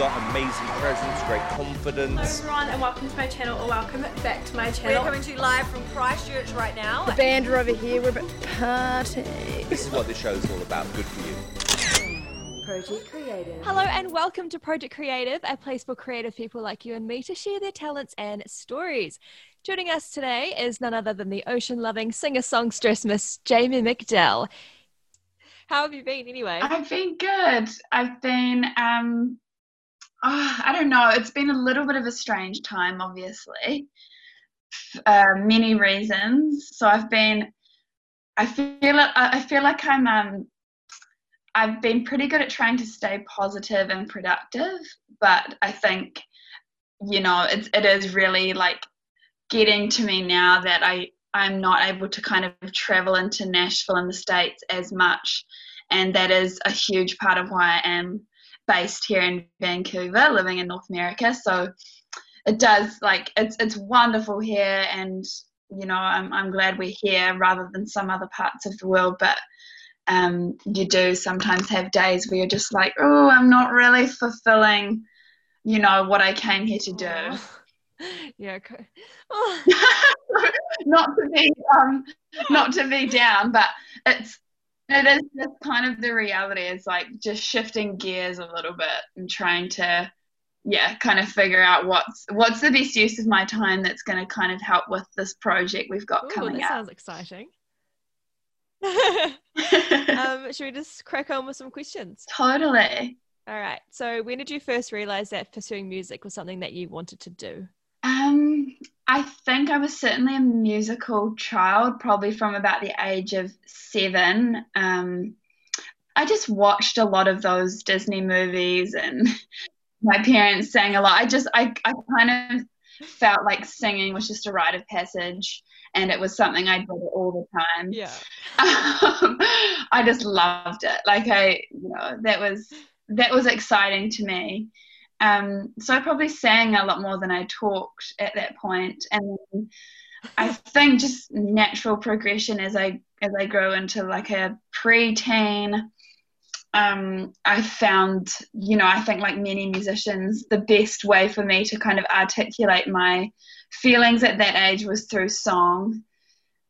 got amazing presence, great confidence. Hello everyone and welcome to my channel or welcome back to my channel. We're coming to you live from Christchurch right now. The band are over here, we're about to party. This is what this show is all about. Good for you. Project Creative. Hello and welcome to Project Creative, a place for creative people like you and me to share their talents and stories. Joining us today is none other than the ocean loving singer songstress Miss Jamie McDell. How have you been anyway? I've been good. I've been, um, oh, I don't know, it's been a little bit of a strange time, obviously, uh, many reasons. So I've been, I feel, I feel like I'm, um, I've been pretty good at trying to stay positive and productive, but I think, you know, it's it is really like getting to me now that I I'm not able to kind of travel into Nashville in the States as much. And that is a huge part of why I am based here in Vancouver, living in North America. So it does like it's it's wonderful here and you know, I'm I'm glad we're here rather than some other parts of the world, but um, you do sometimes have days where you're just like, oh, I'm not really fulfilling, you know, what I came here to do. Oh. Yeah. Okay. Oh. not to be um, not to be down, but it's it is just kind of the reality. It's like just shifting gears a little bit and trying to yeah kind of figure out what's what's the best use of my time that's going to kind of help with this project we've got Ooh, coming that up sounds exciting. um, should we just crack on with some questions? totally All right. So, when did you first realize that pursuing music was something that you wanted to do? Um, I think I was certainly a musical child, probably from about the age of seven. Um, I just watched a lot of those Disney movies, and my parents sang a lot. I just, I, I kind of felt like singing was just a rite of passage, and it was something I did all the time. Yeah. Um, I just loved it. Like I, you know, that was that was exciting to me. Um, so I probably sang a lot more than I talked at that point, and I think just natural progression as I as I grow into like a pre-teen. Um, I found, you know, I think like many musicians, the best way for me to kind of articulate my feelings at that age was through song.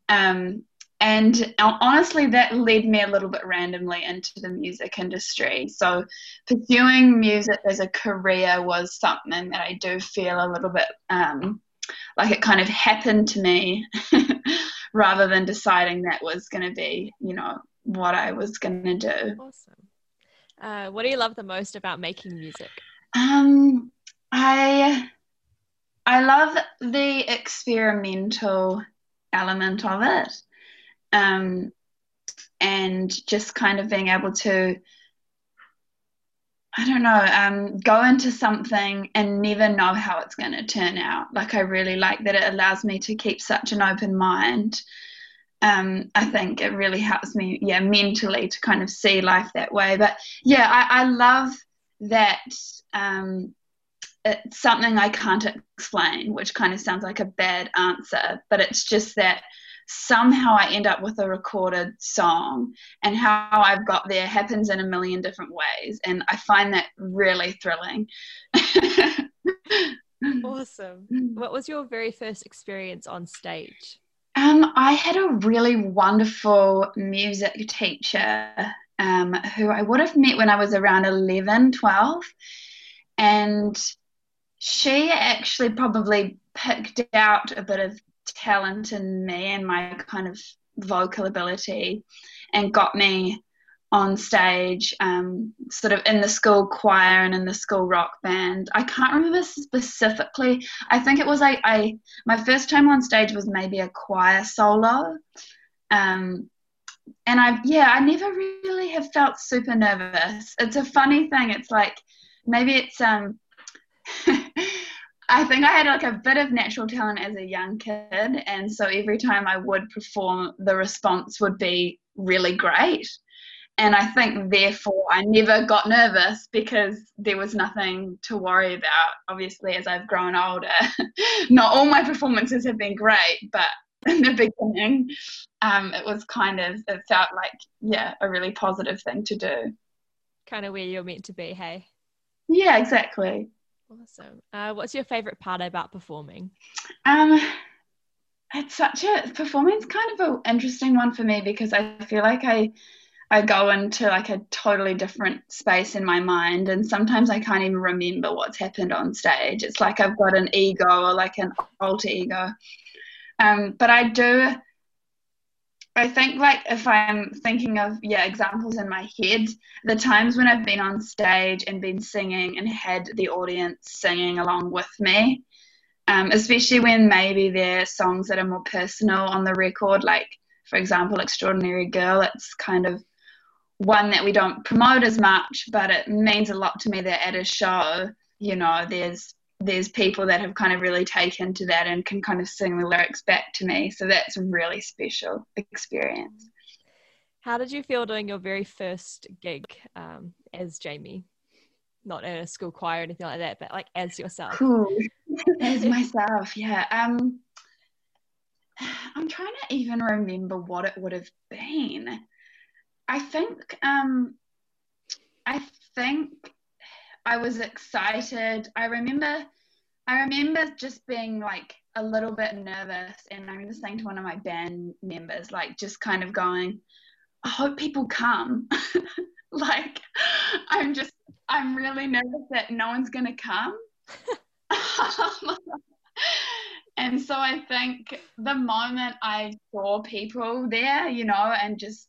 Um, and honestly, that led me a little bit randomly into the music industry. So, pursuing music as a career was something that I do feel a little bit um, like it kind of happened to me rather than deciding that was going to be, you know, what I was going to do. Awesome. Uh, what do you love the most about making music? Um, I I love the experimental element of it, um, and just kind of being able to, I don't know, um, go into something and never know how it's going to turn out. Like I really like that it allows me to keep such an open mind. Um, I think it really helps me, yeah, mentally to kind of see life that way. But yeah, I, I love that um, it's something I can't explain, which kind of sounds like a bad answer, but it's just that somehow I end up with a recorded song, and how I've got there happens in a million different ways, and I find that really thrilling. Awesome. What was your very first experience on stage? Um, I had a really wonderful music teacher um, who I would have met when I was around 11, 12. And she actually probably picked out a bit of talent in me and my kind of vocal ability and got me on stage, um, sort of in the school choir and in the school rock band. I can't remember specifically. I think it was like I my first time on stage was maybe a choir solo. Um, and I yeah, I never really have felt super nervous. It's a funny thing. It's like maybe it's um I think I had like a bit of natural talent as a young kid, and so every time I would perform, the response would be really great. And I think therefore I never got nervous because there was nothing to worry about. Obviously, as I've grown older, not all my performances have been great, but in the beginning, um, it was kind of, it felt like, yeah, a really positive thing to do. Kind of where you're meant to be, hey? Yeah, exactly. Awesome. Uh, what's your favorite part about performing? Um, it's such a performance kind of an interesting one for me because I feel like I I go into like a totally different space in my mind and sometimes I can't even remember what's happened on stage. It's like I've got an ego or like an alter ego. Um, but I do I think like if I'm thinking of yeah examples in my head, the times when I've been on stage and been singing and had the audience singing along with me, um, especially when maybe they're songs that are more personal on the record, like for example, Extraordinary Girl. It's kind of one that we don't promote as much, but it means a lot to me that at a show, you know, there's there's people that have kind of really taken to that and can kind of sing the lyrics back to me. So that's a really special experience. How did you feel doing your very first gig um, as Jamie? Not in a school choir or anything like that, but like as yourself. Cool. as myself, yeah. Um, I'm trying to even remember what it would have been. I think um, I think I was excited. I remember I remember just being like a little bit nervous and I remember saying to one of my band members, like just kind of going, I hope people come. like I'm just I'm really nervous that no one's gonna come. and so I think the moment I saw people there, you know, and just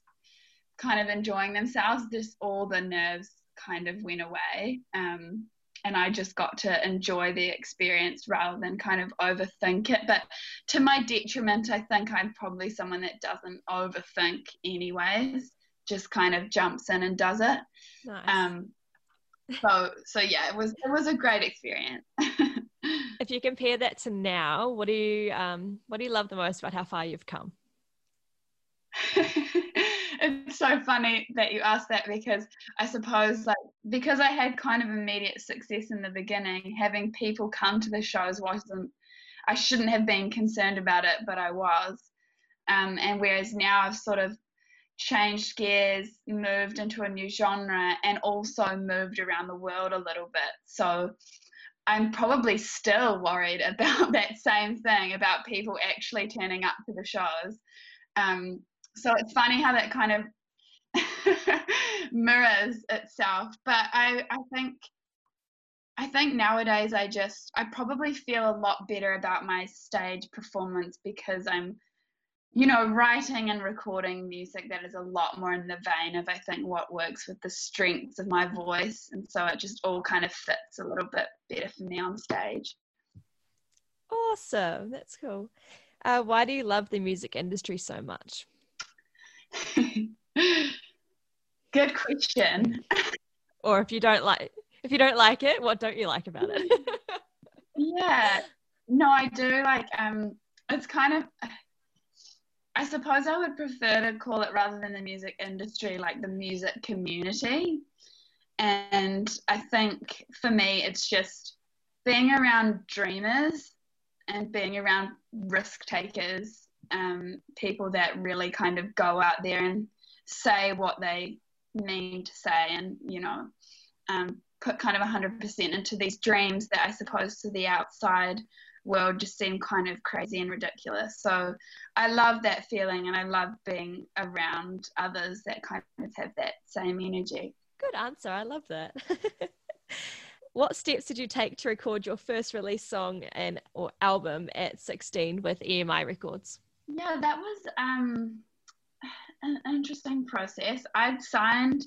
kind of enjoying themselves, just all the nerves kind of went away. Um, and I just got to enjoy the experience rather than kind of overthink it. But to my detriment, I think I'm probably someone that doesn't overthink, anyways, just kind of jumps in and does it. Nice. Um, so so yeah, it was it was a great experience. if you compare that to now, what do you um, what do you love the most about how far you've come? so funny that you asked that because I suppose like because I had kind of immediate success in the beginning, having people come to the shows wasn't I shouldn't have been concerned about it, but I was. Um, and whereas now I've sort of changed gears, moved into a new genre, and also moved around the world a little bit. So I'm probably still worried about that same thing about people actually turning up to the shows. Um, so it's funny how that kind of mirrors itself. But I, I think I think nowadays I just I probably feel a lot better about my stage performance because I'm you know writing and recording music that is a lot more in the vein of I think what works with the strengths of my voice and so it just all kind of fits a little bit better for me on stage. Awesome. That's cool. Uh, why do you love the music industry so much? Good question. or if you don't like if you don't like it, what don't you like about it? yeah. No, I do like um it's kind of I suppose I would prefer to call it rather than the music industry, like the music community. And I think for me, it's just being around dreamers and being around risk takers um, people that really kind of go out there and say what they mean to say and, you know, um, put kind of 100% into these dreams that I suppose to the outside world just seem kind of crazy and ridiculous. So I love that feeling and I love being around others that kind of have that same energy. Good answer. I love that. what steps did you take to record your first release song and or album at 16 with EMI Records? Yeah, that was um, an interesting process. I'd signed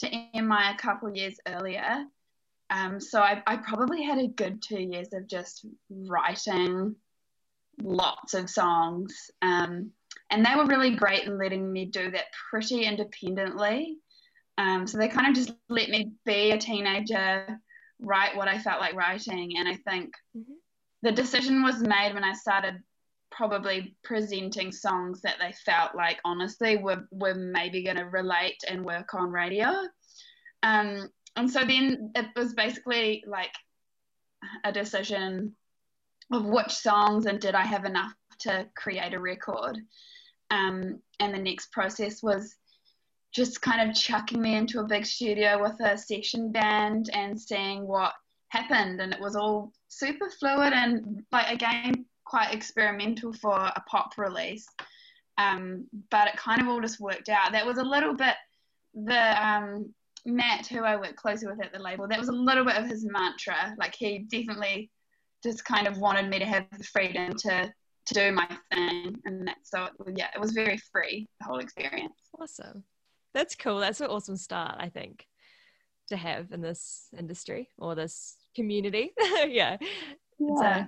to EMI a couple years earlier. Um, so I, I probably had a good two years of just writing lots of songs. Um, and they were really great in letting me do that pretty independently. Um, so they kind of just let me be a teenager, write what I felt like writing. And I think mm-hmm. the decision was made when I started probably presenting songs that they felt like honestly were, were maybe going to relate and work on radio. Um, and so then it was basically like a decision of which songs and did I have enough to create a record. Um, and the next process was just kind of chucking me into a big studio with a session band and seeing what happened. And it was all super fluid and, like, again, quite experimental for a pop release. Um, but it kind of all just worked out. That was a little bit the um, Matt, who I work closely with at the label, that was a little bit of his mantra. Like he definitely just kind of wanted me to have the freedom to to do my thing, and that's so yeah, it was very free the whole experience. Awesome, that's cool. That's an awesome start, I think, to have in this industry or this community. yeah. Yeah.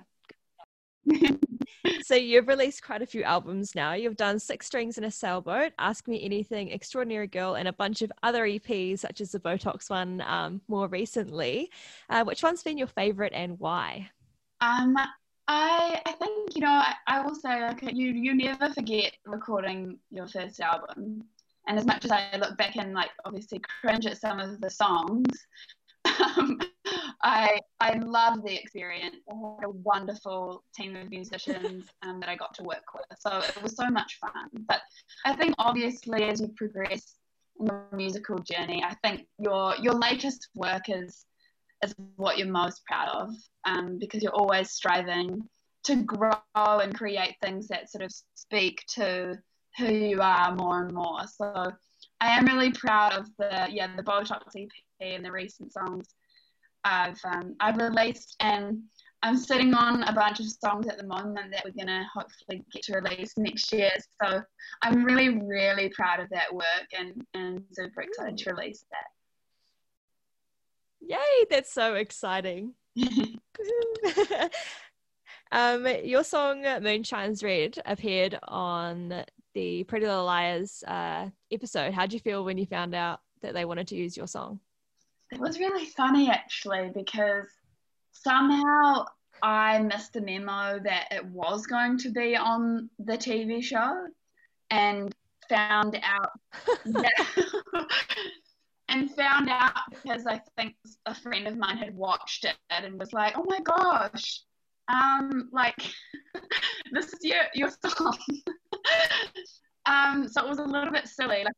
So you've released quite a few albums now. You've done Six Strings and a Sailboat, Ask Me Anything, Extraordinary Girl, and a bunch of other EPs, such as the Botox one um, more recently. Uh, which one's been your favorite and why? Um, I I think you know I, I will say like you you never forget recording your first album, and as much as I look back and like obviously cringe at some of the songs, um, I I love the experience. I had a wonderful team of musicians um, that I got to work with, so it was so much fun. But I think obviously as you progress in your musical journey, I think your your latest work is is what you're most proud of, um, because you're always striving to grow and create things that sort of speak to who you are more and more. So I am really proud of the yeah the Botox EP and the recent songs I've um, I've released, and I'm sitting on a bunch of songs at the moment that we're gonna hopefully get to release next year. So I'm really really proud of that work and and super excited to release that. Yay! That's so exciting. um, your song "Moonshine's Red" appeared on the Pretty Little Liars uh, episode. How did you feel when you found out that they wanted to use your song? It was really funny actually because somehow I missed the memo that it was going to be on the TV show and found out that, and found out because I think a friend of mine had watched it and was like, "Oh my gosh, um, like this is your your song." um, so it was a little bit silly. Like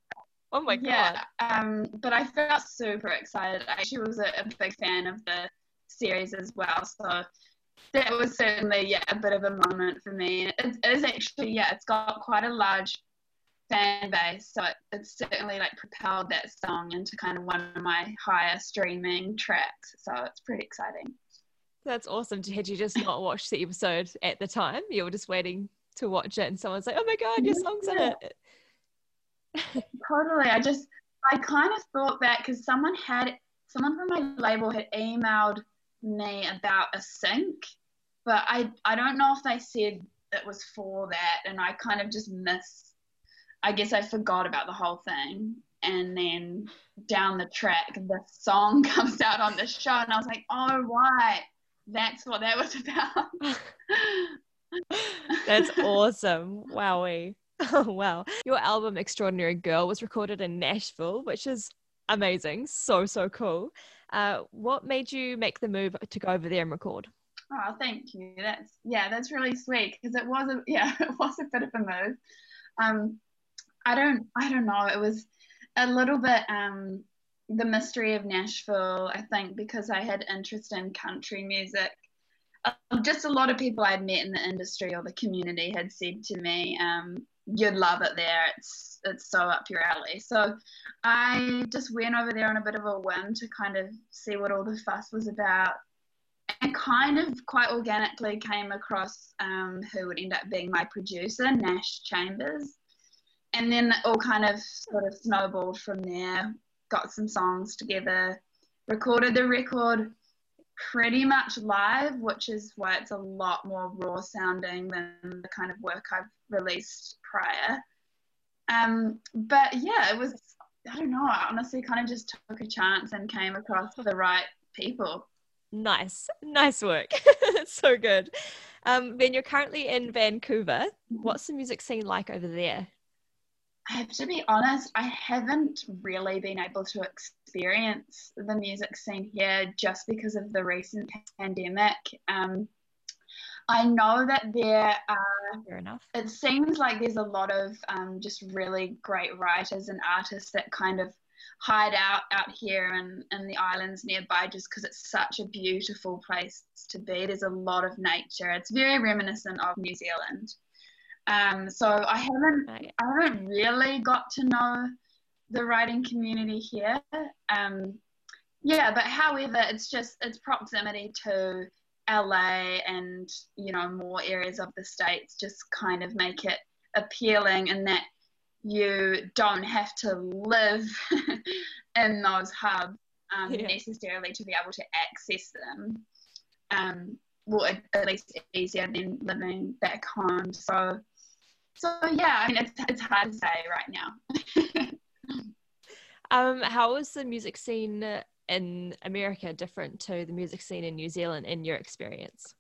Oh my god. Yeah. Um, but I felt super excited. I actually was a, a big fan of the series as well. So that was certainly yeah a bit of a moment for me. It is actually yeah it's got quite a large fan base, so it, it's certainly like propelled that song into kind of one of my higher streaming tracks. So it's pretty exciting. That's awesome. Had you just not watched the episode at the time? You were just waiting to watch it, and someone's like, "Oh my god, your song's in it." totally. I just, I kind of thought that because someone had, someone from my label had emailed me about a sync, but I, I don't know if they said it was for that, and I kind of just missed. I guess I forgot about the whole thing, and then down the track, the song comes out on the show, and I was like, oh right, that's what that was about. that's awesome! Wowie. Oh, wow. Your album, Extraordinary Girl, was recorded in Nashville, which is amazing. So, so cool. Uh, what made you make the move to go over there and record? Oh, thank you. That's yeah, that's really sweet because it was a yeah, it was a bit of a move. Um, I don't I don't know. It was a little bit um the mystery of Nashville. I think because I had interest in country music. Um, just a lot of people I'd met in the industry or the community had said to me, um, you'd love it there. It's it's so up your alley. So I just went over there on a bit of a whim to kind of see what all the fuss was about, and kind of quite organically came across um, who would end up being my producer, Nash Chambers, and then it all kind of sort of snowballed from there. Got some songs together, recorded the record pretty much live, which is why it's a lot more raw sounding than the kind of work I've released prior. Um, but yeah, it was, I don't know, I honestly kind of just took a chance and came across the right people. Nice, nice work. so good. Um, ben, you're currently in Vancouver. What's the music scene like over there? I have to be honest, I haven't really been able to experience the music scene here just because of the recent pandemic. Um, I know that there are. Fair enough. It seems like there's a lot of um, just really great writers and artists that kind of hide out out here and in, in the islands nearby just because it's such a beautiful place to be. There's a lot of nature. It's very reminiscent of New Zealand. Um, so I haven't I haven't really got to know the writing community here. Um, yeah, but however, it's just its proximity to LA and you know more areas of the states just kind of make it appealing in that you don't have to live in those hubs um, Yeah. necessarily to be able to access them. Um, well, at, at least easier than living back home. So, so yeah, I mean, it's it's hard to say right now. Um, how is the music scene in America different to the music scene in New Zealand in your experience?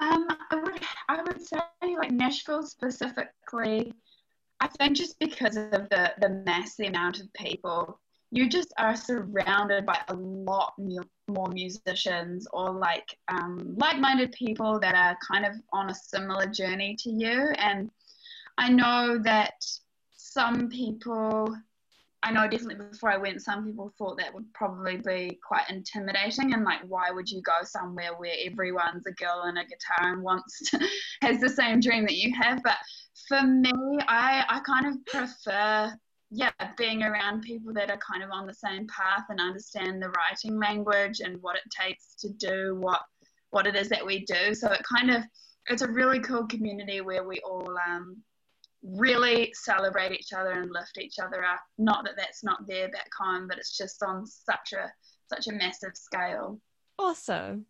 Um, I would I would say like Nashville specifically. I think just because of the the massive amount of people, you just are surrounded by a lot mu- more musicians or like um, like-minded people that are kind of on a similar journey to you. And I know that some people, I know definitely before I went, some people thought that would probably be quite intimidating and like, why would you go somewhere where everyone's a girl and a guitar and wants to, has the same dream that you have? But for me, I, I kind of prefer, yeah, being around people that are kind of on the same path and understand the writing language and what it takes to do what what it is that we do. So it kind of it's a really cool community where we all um, really celebrate each other and lift each other up. Not that that's not there back home, but it's just on such a such a massive scale. Awesome.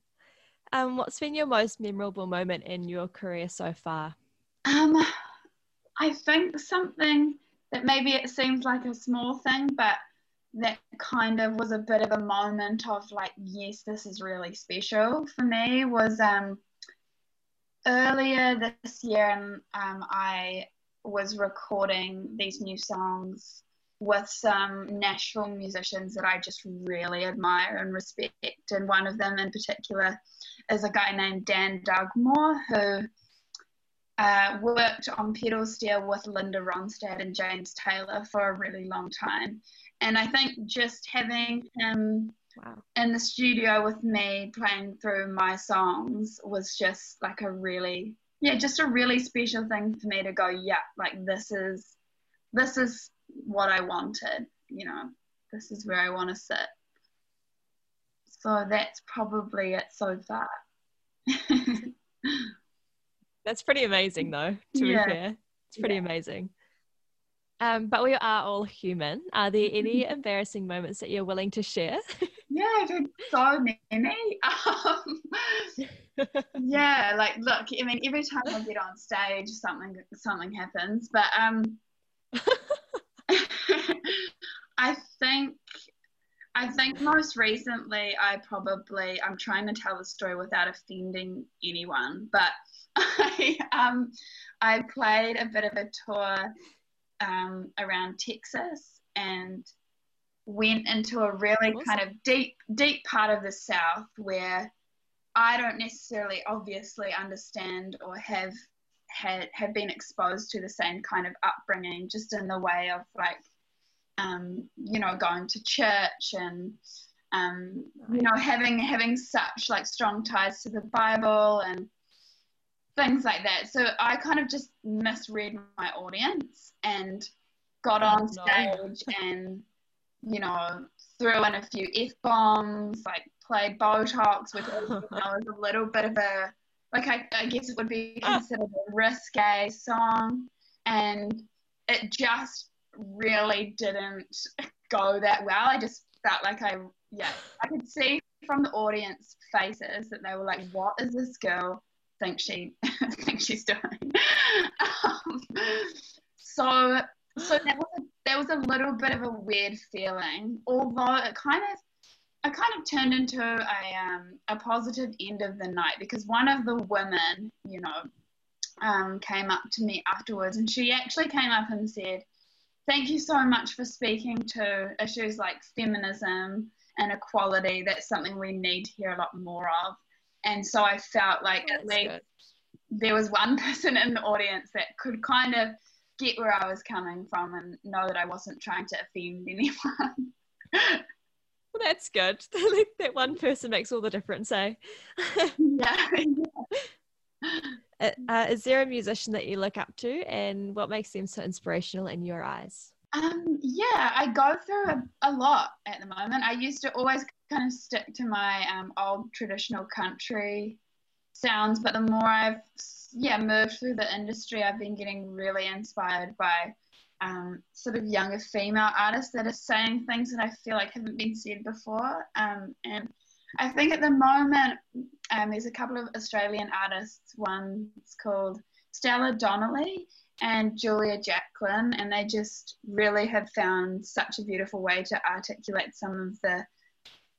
Um, what's been your most memorable moment in your career so far? Um, I think something that maybe it seems like a small thing, but that kind of was a bit of a moment of like, yes, this is really special for me was um, earlier this year, and um, I was recording these new songs with some Nashville musicians that I just really admire and respect. And one of them in particular is a guy named Dan Dugmore who uh, worked on pedal steel with Linda Ronstadt and James Taylor for a really long time. And I think just having him Wow. in the studio with me playing through my songs was just like a really yeah just a really special thing for me to go yeah like this is this is what i wanted you know this is where i want to sit so that's probably it so far That's pretty amazing, though, to Yeah. be fair. It's pretty Yeah. amazing. Um, but we are all human. Are there any embarrassing moments that you're willing to share? yeah i did so many um, yeah like look i mean every time i get on stage something something happens but um i think i think most recently i probably i'm trying to tell the story without offending anyone but i um i played a bit of a tour um, around texas and went into a really Awesome. kind of deep deep part of the south where I don't necessarily obviously understand or have had have been exposed to the same kind of upbringing just in the way of like um, you know going to church and um, you know having having such like strong ties to the Bible and things like that. So I kind of just misread my audience and got on stage and you know threw in a few f bombs like played Botox with it, know, was a little bit of a like I, I guess it would be Ah. considered a risque song and it just really didn't go that well. I just felt like I yeah I could see from the audience faces that they were like, "What is this girl think she think she's doing?" um, so so that was a, that was a little bit of a weird feeling, although it kind of I kind of turned into a um, a positive end of the night because one of the women, you know, um, came up to me afterwards and she actually came up and said, "Thank you so much for speaking to issues like feminism and equality. That's something we need to hear a lot more of." And so I felt like Oh, at least good. there was one person in the audience that could kind of get where I was coming from and know that I wasn't trying to offend anyone. well, that's good. that one person makes all the difference, eh? yeah. Uh, uh, is there a musician that you look up to, and what makes them so inspirational in your eyes? Um, yeah, I go through a, a, lot at the moment. I used to always kind of stick to my um, old traditional country sounds, but the more I've yeah moved through the industry, I've been getting really inspired by um, sort of younger female artists that are saying things that I feel like haven't been said before. Um, and I think at the moment um, there's a couple of Australian artists. One's called Stella Donnelly and Julia Jacklin, and they just really have found such a beautiful way to articulate some of the,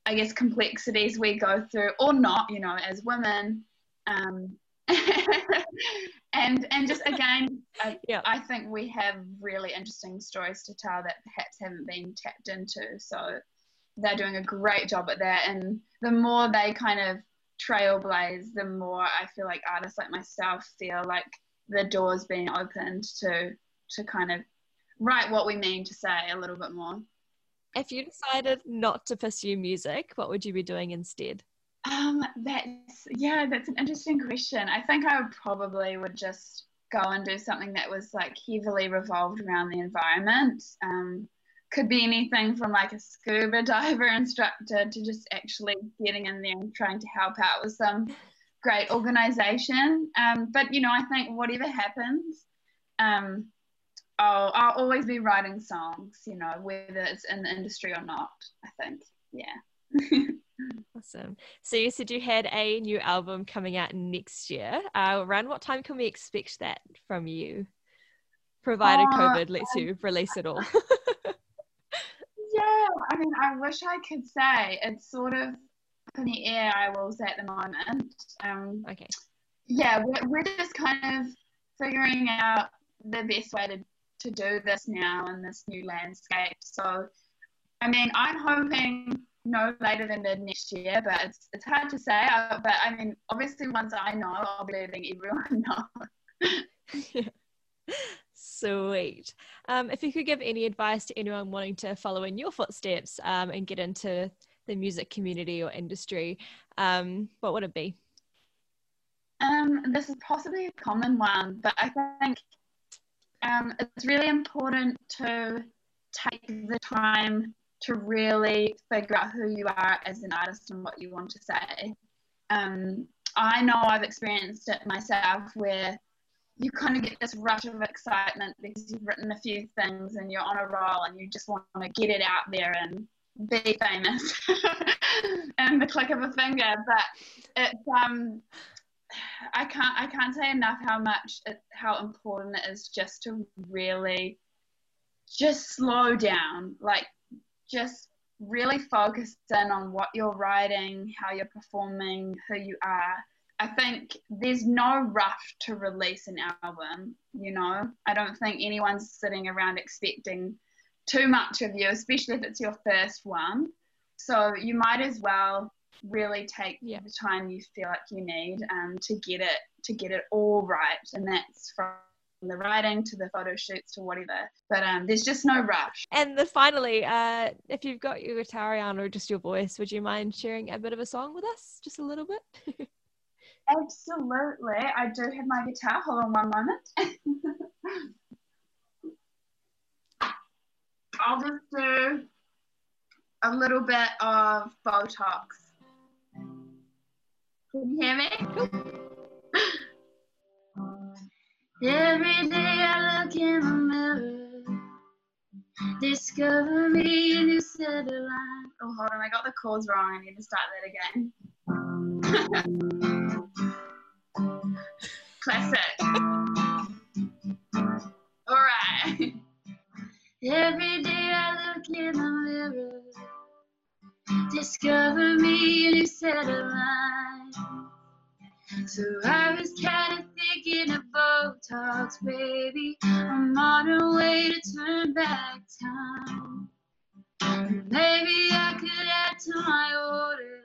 I guess, complexities we go through, or not, you know, as women. Um, and and just again, I, yeah. I think we have really interesting stories to tell that perhaps haven't been tapped into. So they're doing a great job at that, and the more they kind of trailblaze, the more I feel like artists like myself feel like the doors being opened to to kind of write what we mean to say a little bit more. If you decided not to pursue music, what would you be doing instead? Um, that's yeah, that's an interesting question. I think I would probably would just go and do something that was like heavily revolved around the environment. Um, could be anything from like a scuba diver instructor to just actually getting in there and trying to help out with some great organization. Um, but you know, I think whatever happens, um, I'll, I'll always be writing songs, you know, whether it's in the industry or not, I think. Yeah. awesome. So you said you had a new album coming out next year. Uh, around what time can we expect that from you? Provided uh, COVID lets you release it all. yeah, I mean, I wish I could say it's sort of in the air, I will say at the moment. Um, okay. Yeah, we're, we're just kind of figuring out the best way to, to do this now in this new landscape. So, I mean, I'm hoping no later than mid next year, but it's, it's hard to say. Uh, but I mean, obviously, once I know, I'll be letting everyone know. Sweet. Um, if you could give any advice to anyone wanting to follow in your footsteps um, and get into the music community or industry, um, what would it be? Um, this is possibly a common one, but I think um, it's really important to take the time to really figure out who you are as an artist and what you want to say. Um, I know I've experienced it myself where you kind of get this rush of excitement because you've written a few things and you're on a roll and you just want to get it out there and be famous and the click of a finger but it's um I can't I can't say enough how much it, how important it is just to really just slow down like just really focus in on what you're writing how you're performing who you are I think there's no rush to release an album you know I don't think anyone's sitting around expecting too much of you, especially if it's your first one. So you might as well really take yeah. the time you feel like you need um, to get it to get it all right, and that's from the writing to the photo shoots to whatever. But um, there's just no rush. And then finally, uh, if you've got your guitar on or just your voice, would you mind sharing a bit of a song with us, just a little bit? Absolutely. I do have my guitar. Hold on one moment. I'll just do a little bit of Botox. Can you hear me? Every day I look in the mirror, discover me a new set of lines. Oh, hold on, I got the chords wrong. I need to start that again. Classic. All right. Every day I look in the mirror, discover me a new set of lines. So I was kind of thinking of Botox, baby. A way to turn back time. maybe I could add to my order.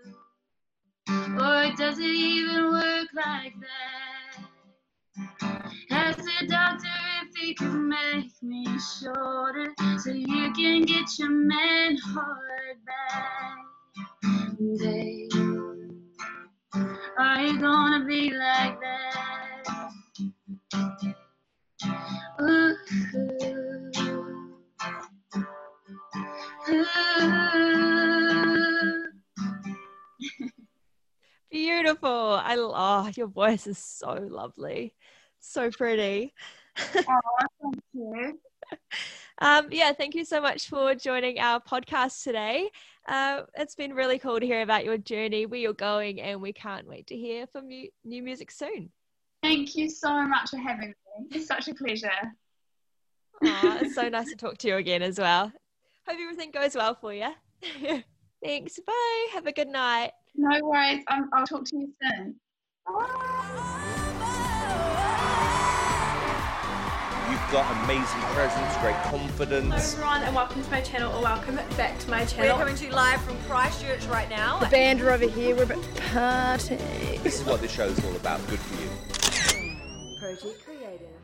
Or it does it even work like that? Ask the doctor if he can make me shorter so you can get your man heart back. Babe, are you gonna be like that? Ooh, ooh. Beautiful. I oh, your voice is so lovely. So pretty. Thank you. Um, yeah, thank you so much for joining our podcast today. Uh, it's been really cool to hear about your journey, where you're going, and we can't wait to hear from you new music soon. Thank you so much for having me. It's such a pleasure. Aw, it's so nice to talk to you again as well. Hope everything goes well for you. Thanks. Bye. Have a good night. No worries. Um, I'll talk to you soon. You've got amazing presence, great confidence. Hello everyone and welcome to my channel or welcome back to my channel. We're coming to you live from Christchurch right now. The band are over here, we're about to party. This is what this show's all about. Good for you. Project Creative.